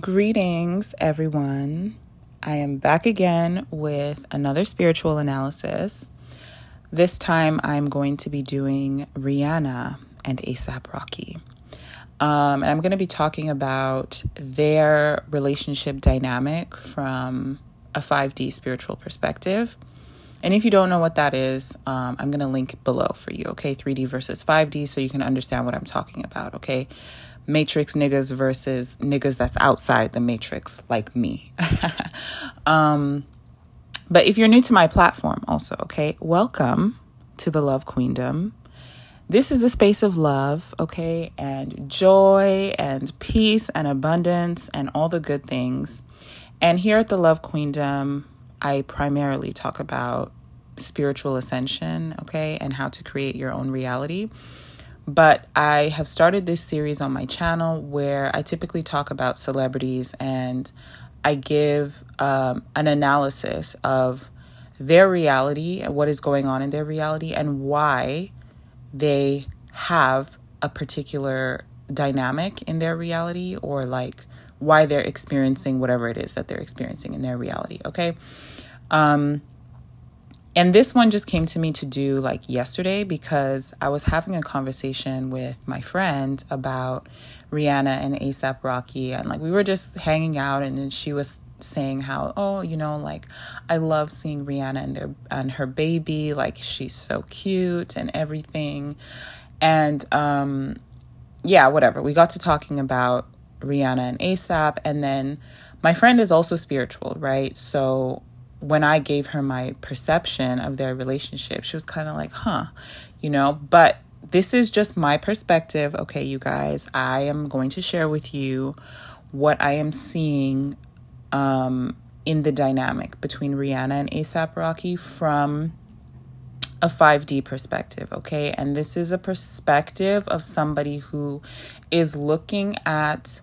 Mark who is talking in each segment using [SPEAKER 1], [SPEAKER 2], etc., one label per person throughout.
[SPEAKER 1] Greetings, everyone. I am back again with another spiritual analysis. This time I'm going to be doing Rihanna and ASAP Rocky. Um, and I'm going to be talking about their relationship dynamic from a 5D spiritual perspective. And if you don't know what that is, um, I'm going to link below for you, okay? 3D versus 5D, so you can understand what I'm talking about, okay? Matrix niggas versus niggas that's outside the matrix like me. um, but if you're new to my platform, also, okay, welcome to the Love Queendom. This is a space of love, okay, and joy and peace and abundance and all the good things. And here at the Love Queendom, I primarily talk about spiritual ascension, okay, and how to create your own reality. But I have started this series on my channel where I typically talk about celebrities and I give um, an analysis of their reality and what is going on in their reality and why they have a particular dynamic in their reality or like why they're experiencing whatever it is that they're experiencing in their reality. Okay. Um, and this one just came to me to do like yesterday because I was having a conversation with my friend about Rihanna and ASAP Rocky. And like we were just hanging out, and then she was saying how, oh, you know, like I love seeing Rihanna and, their, and her baby. Like she's so cute and everything. And um, yeah, whatever. We got to talking about Rihanna and ASAP. And then my friend is also spiritual, right? So when I gave her my perception of their relationship, she was kind of like, huh, you know, but this is just my perspective. Okay, you guys, I am going to share with you what I am seeing um, in the dynamic between Rihanna and ASAP Rocky from a 5D perspective, okay? And this is a perspective of somebody who is looking at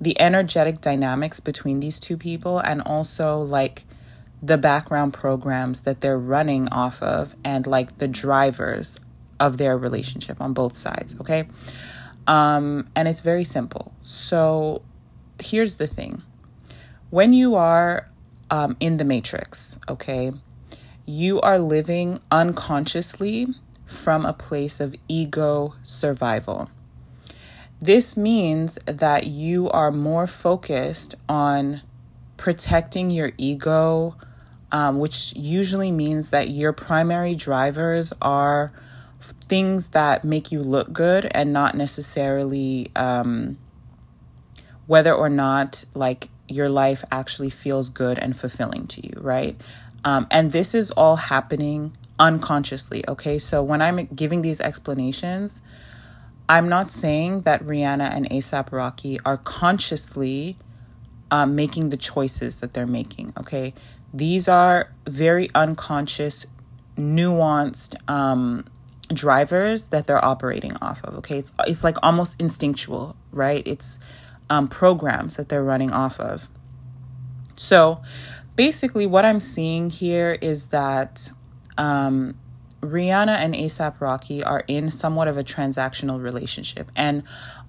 [SPEAKER 1] the energetic dynamics between these two people and also like the background programs that they're running off of and like the drivers of their relationship on both sides, okay? Um, and it's very simple. So here's the thing when you are um, in the matrix, okay, you are living unconsciously from a place of ego survival. This means that you are more focused on protecting your ego um, which usually means that your primary drivers are things that make you look good and not necessarily um, whether or not like your life actually feels good and fulfilling to you, right? Um, and this is all happening unconsciously, okay? So when I'm giving these explanations, I'm not saying that Rihanna and ASAP Rocky are consciously um, making the choices that they're making, okay? These are very unconscious, nuanced um, drivers that they're operating off of. Okay, it's it's like almost instinctual, right? It's um, programs that they're running off of. So, basically, what I'm seeing here is that um, Rihanna and ASAP Rocky are in somewhat of a transactional relationship, and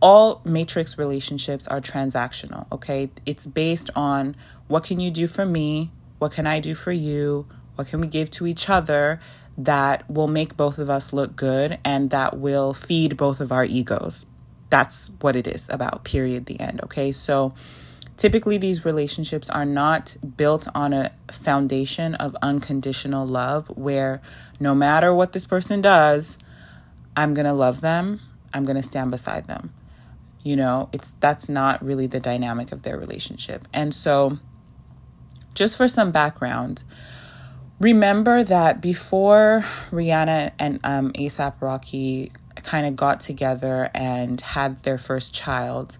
[SPEAKER 1] all matrix relationships are transactional. Okay, it's based on what can you do for me what can I do for you? What can we give to each other that will make both of us look good and that will feed both of our egos? That's what it is about, period, the end. Okay. So typically these relationships are not built on a foundation of unconditional love where no matter what this person does, I'm to love them. I'm to stand beside them. You know, it's that's not really the dynamic of their relationship. And so just for some background, remember that before Rihanna and um, ASAP Rocky kind of got together and had their first child,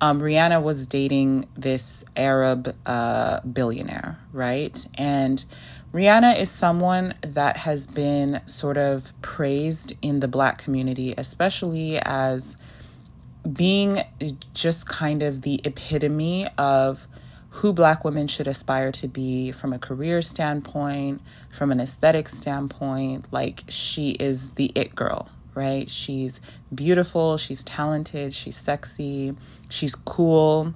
[SPEAKER 1] um, Rihanna was dating this Arab uh, billionaire, right? And Rihanna is someone that has been sort of praised in the black community, especially as being just kind of the epitome of who black women should aspire to be from a career standpoint, from an aesthetic standpoint. Like, she is the it girl, right? She's beautiful, she's talented, she's sexy, she's cool,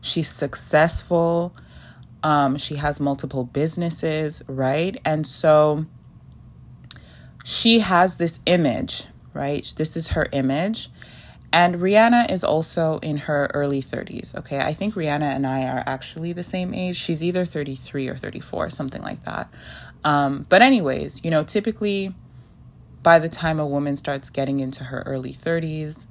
[SPEAKER 1] She's successful. Um, she has multiple businesses, right? And so she has this image, right? This is her image. And Rihanna is also in her early 30s. Okay. I think Rihanna and I are actually the same age. She's either 33 or 34, something like that. Um, but, anyways, you know, typically by the time a woman starts getting into her early 30s,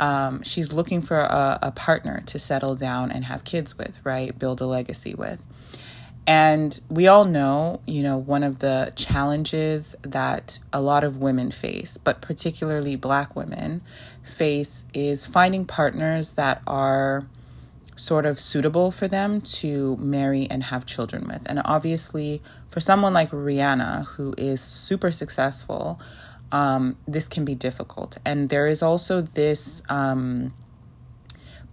[SPEAKER 1] um, she's looking for a, a partner to settle down and have kids with, right? Build a legacy with. And we all know, you know, one of the challenges that a lot of women face, but particularly black women face, is finding partners that are sort of suitable for them to marry and have children with. And obviously, for someone like Rihanna, who is super successful, um, this can be difficult. And there is also this um,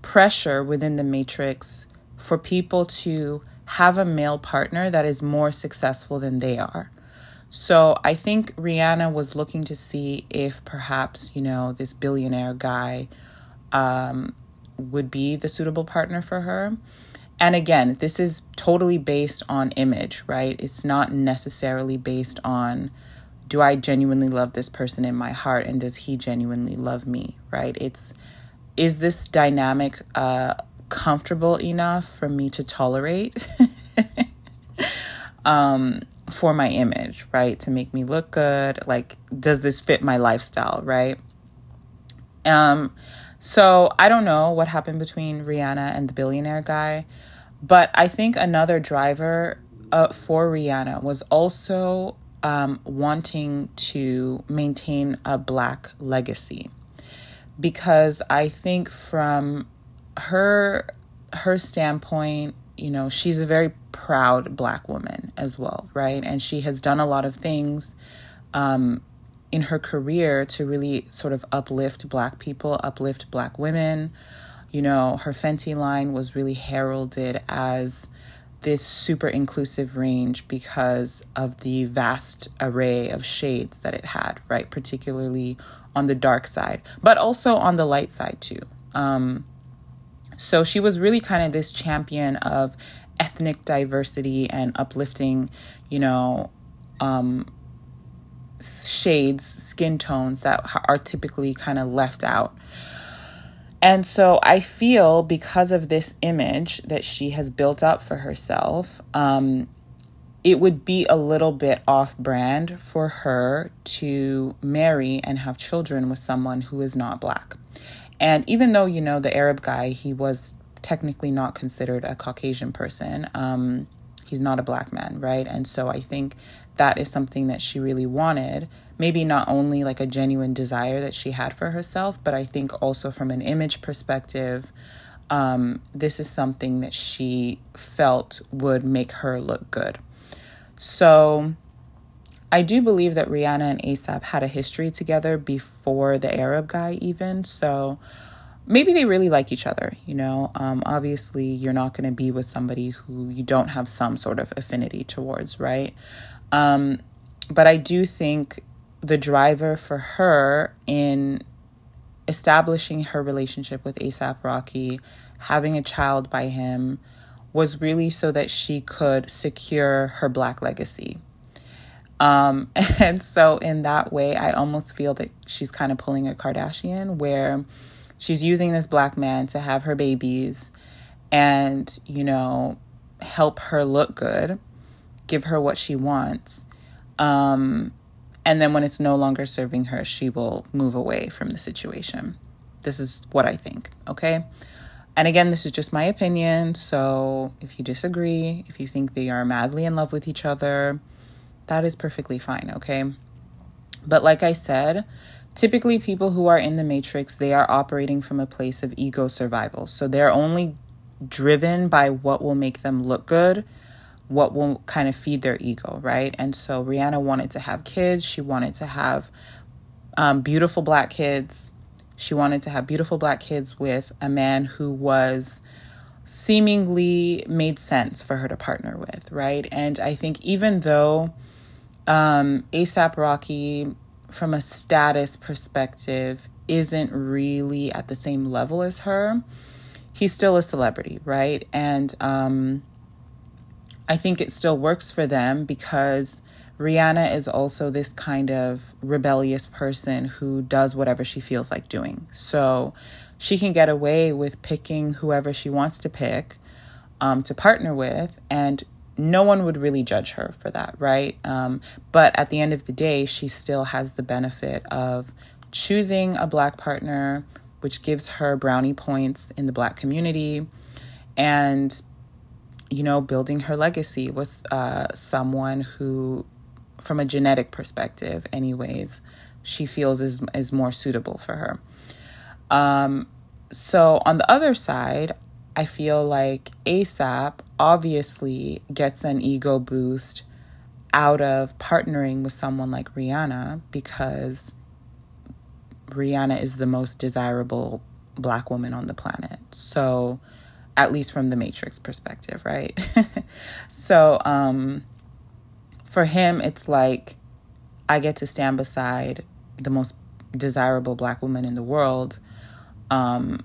[SPEAKER 1] pressure within the matrix for people to have a male partner that is more successful than they are. So I think Rihanna was looking to see if perhaps, you know, this billionaire guy um, would be the suitable partner for her. And again, this is totally based on image, right? It's not necessarily based on do I genuinely love this person in my heart and does he genuinely love me, right? It's is this dynamic uh, comfortable enough for me to tolerate um, for my image, right? To make me look good. Like, does this fit my lifestyle, right? Um, so I don't know what happened between Rihanna and the billionaire guy, but I think another driver uh, for Rihanna was also um, wanting to maintain a black legacy because I think from her her standpoint, you know, she's a very proud black woman as well, right? And she has done a lot of things um, in her career to really sort of uplift black people, uplift black women. You know, her Fenty line was really heralded as this super inclusive range because of the vast array of shades that it had, right? Particularly on the dark side, but also on the light side too. Um, so she was really kind of this champion of ethnic diversity and uplifting, you know, um, shades, skin tones that are typically kind of left out. And so I feel because of this image that she has built up for herself, um, it would be a little bit off brand for her to marry and have children with someone who is not black. And even though, you know, the Arab guy, he was technically not considered a Caucasian person, um, he's not a black man, right? And so I think that is something that she really wanted. Maybe not only like a genuine desire that she had for herself, but I think also from an image perspective, um, this is something that she felt would make her look good. So I do believe that Rihanna and ASAP had a history together before the Arab guy, even. So maybe they really like each other, you know. Um, obviously, you're not going to be with somebody who you don't have some sort of affinity towards, right? Um, but I do think the driver for her in establishing her relationship with ASAP Rocky, having a child by him, was really so that she could secure her black legacy um, and so, in that way, I almost feel that she's kind of pulling a Kardashian where she's using this black man to have her babies and, you know, help her look good, give her what she wants. Um, and then when it's no longer serving her, she will move away from the situation. This is what I think, okay? And again, this is just my opinion. So if you disagree, if you think they are madly in love with each other, that is perfectly fine, okay? But like I said, typically people who are in the matrix, they are operating from a place of ego survival. So they're only driven by what will make them look good, what will kind of feed their ego, right? And so Rihanna wanted to have kids. She wanted to have um, beautiful black kids. She wanted to have beautiful black kids with a man who was seemingly made sense for her to partner with, right? And I think even though um, ASAP Rocky, from a status perspective, isn't really at the same level as her. he's still a celebrity, right? And um, I think it still works for them because Rihanna is also this kind of rebellious person who does whatever she feels like doing. So she can get away with picking whoever she wants to pick um, to partner with, and no one would really judge her for that, right? Um, but at the end of the day, she still has the benefit of choosing a black partner, which gives her brownie points in the black community, and you know, building her legacy with uh, someone who, from a genetic perspective, anyways, she feels is is more suitable for her. Um, so on the other side, I feel like ASAP obviously gets an ego boost out of partnering with someone like Rihanna because Rihanna is the most desirable black woman on the planet. So, at least from the Matrix perspective, right? so, um, for him, it's like I get to stand beside the most desirable black woman in the world. Um,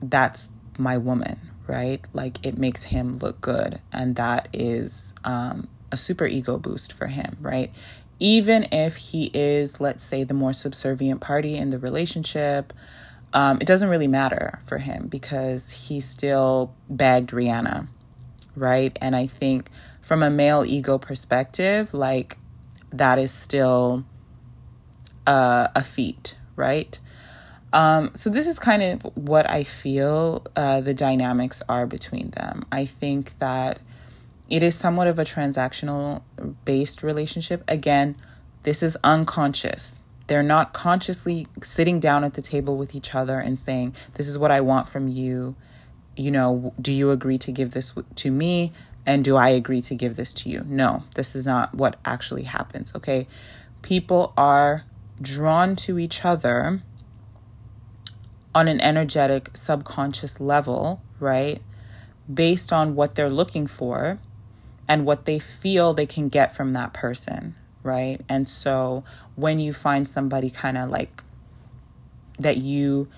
[SPEAKER 1] that's my woman, right? Like it makes him look good. And that is um, a super ego boost for him, right? Even if he is, let's say, the more subservient party in the relationship, um, it doesn't really matter for him because he still bagged Rihanna, right? And I think from a male ego perspective, like that is still uh, a feat, right? Um, so this is kind of what I feel uh, the dynamics are between them. I think that it is somewhat of a transactional based relationship. Again, this is unconscious. They're not consciously sitting down at the table with each other and saying, This is what I want from you. You know, do you agree to give this to me? And do I agree to give this to you? No, this is not what actually happens. Okay. People are drawn to each other on an energetic subconscious level, right? Based on what they're looking for and what they feel they can get from that person, right? And so when you find somebody kind of like that you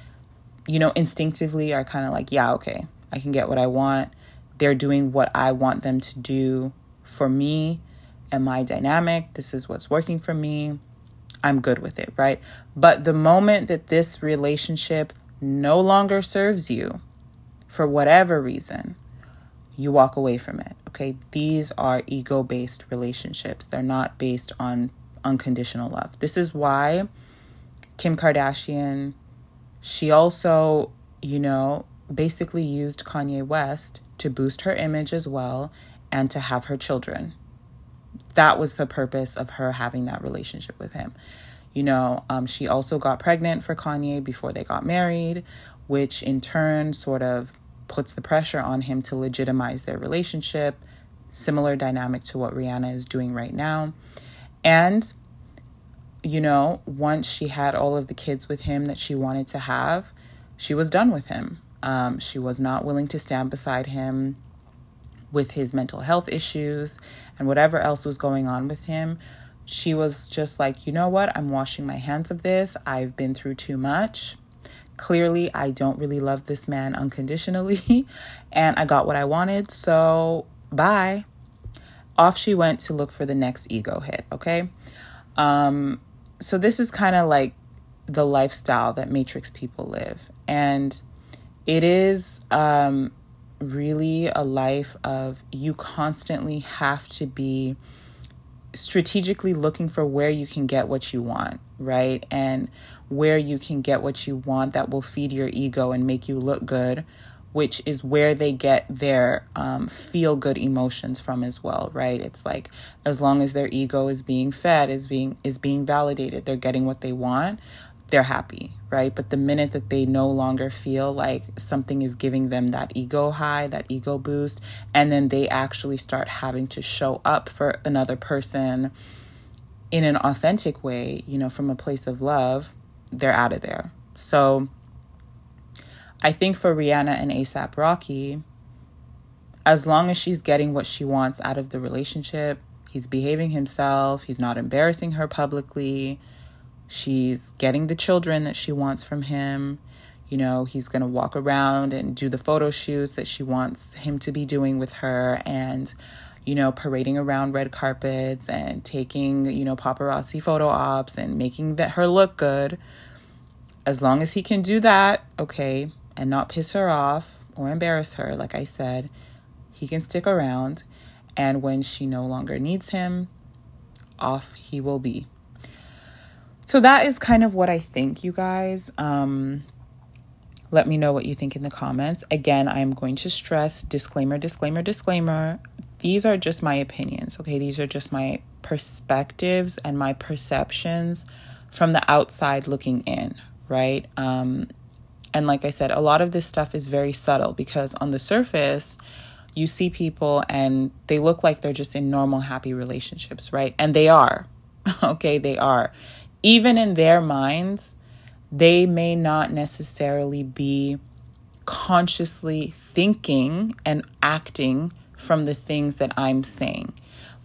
[SPEAKER 1] you know instinctively are kind of like, yeah, okay, I can get what I want. They're doing what I want them to do for me and my dynamic. This is what's working for me. I'm good with it, right? But the moment that this relationship no longer serves you for whatever reason, you walk away from it. Okay. These are ego based relationships, they're not based on unconditional love. This is why Kim Kardashian, she also, you know, basically used Kanye West to boost her image as well and to have her children. That was the purpose of her having that relationship with him. You know, um, she also got pregnant for Kanye before they got married, which in turn sort of puts the pressure on him to legitimize their relationship. Similar dynamic to what Rihanna is doing right now. And, you know, once she had all of the kids with him that she wanted to have, she was done with him. Um, she was not willing to stand beside him with his mental health issues and whatever else was going on with him she was just like, you know what? I'm washing my hands of this. I've been through too much. Clearly, I don't really love this man unconditionally, and I got what I wanted. So, bye. Off she went to look for the next ego hit, okay? Um, so, this is kind of like the lifestyle that Matrix people live. And it is um, really a life of you constantly have to be strategically looking for where you can get what you want, right? And where you can get what you want that will feed your ego and make you look good, which is where they get their um, feel good emotions from as well, right? It's like as long as their ego is being fed, is being is being validated, they're getting what they want they're happy, right? But the minute that they no longer feel like something is giving them that ego high, that ego boost, and then they actually start having to show up for another person in an authentic way, you know, from a place of love, they're out of there. So I think for Rihanna and ASAP Rocky, as long as she's getting what she wants out of the relationship, he's behaving himself, he's not embarrassing her publicly She's getting the children that she wants from him. you know, he's going to walk around and do the photo shoots that she wants him to be doing with her and, you know, parading around red carpets and taking, you know, paparazzi photo ops and making that her look good. As long as he can do that, okay, and not piss her off or embarrass her, like I said, he can stick around. And when she no longer needs him, off he will be. So that is kind of what I think, you guys. Um, let me know what you think in the comments. Again, I am going to stress disclaimer, disclaimer, disclaimer. These are just my opinions, okay? These are just my perspectives and my perceptions from the outside looking in, right? Um, and like I said, a lot of this stuff is very subtle because on the surface, you see people and they look like they're just in normal, happy relationships, right? And they are, okay? They are. Even in their minds, they may not necessarily be consciously thinking and acting from the things that I'm saying.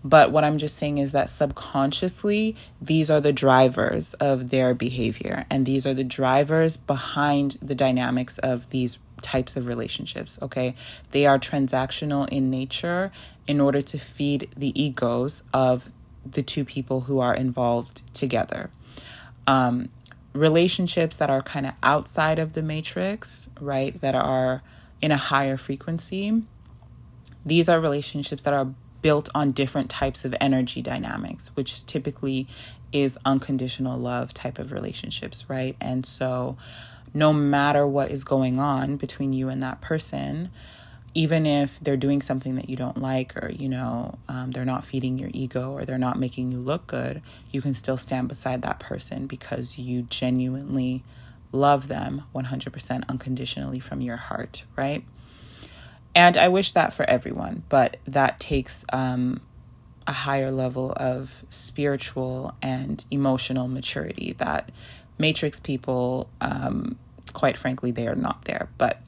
[SPEAKER 1] But what I'm just saying is that subconsciously, these are the drivers of their behavior, and these are the drivers behind the dynamics of these types of relationships. Okay. They are transactional in nature in order to feed the egos of the two people who are involved together. Um, relationships that are kind of outside of the matrix, right, that are in a higher frequency, these are relationships that are built on different types of energy dynamics, which typically is unconditional love type of relationships, right? And so, no matter what is going on between you and that person, even if they're doing something that you don't like or you know um, they're not feeding your ego or they're not making you look good you can still stand beside that person because you genuinely love them 100% unconditionally from your heart right? And i wish that for everyone but that takes um, a higher level of spiritual and emotional maturity that matrix people um, quite frankly they are not there but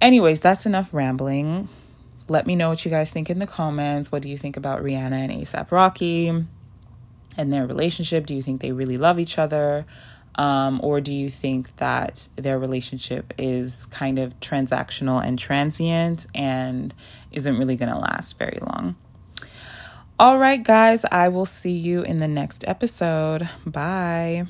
[SPEAKER 1] anyways, that's enough rambling. Let me know what you guys think in the comments. What do you think about Rihanna and ASAP Rocky and their relationship? Do you think they really love each other? Um, or do you think that their relationship is kind of transactional and transient and isn't really going to last very long? All right, guys, I will see you in the next episode. Bye.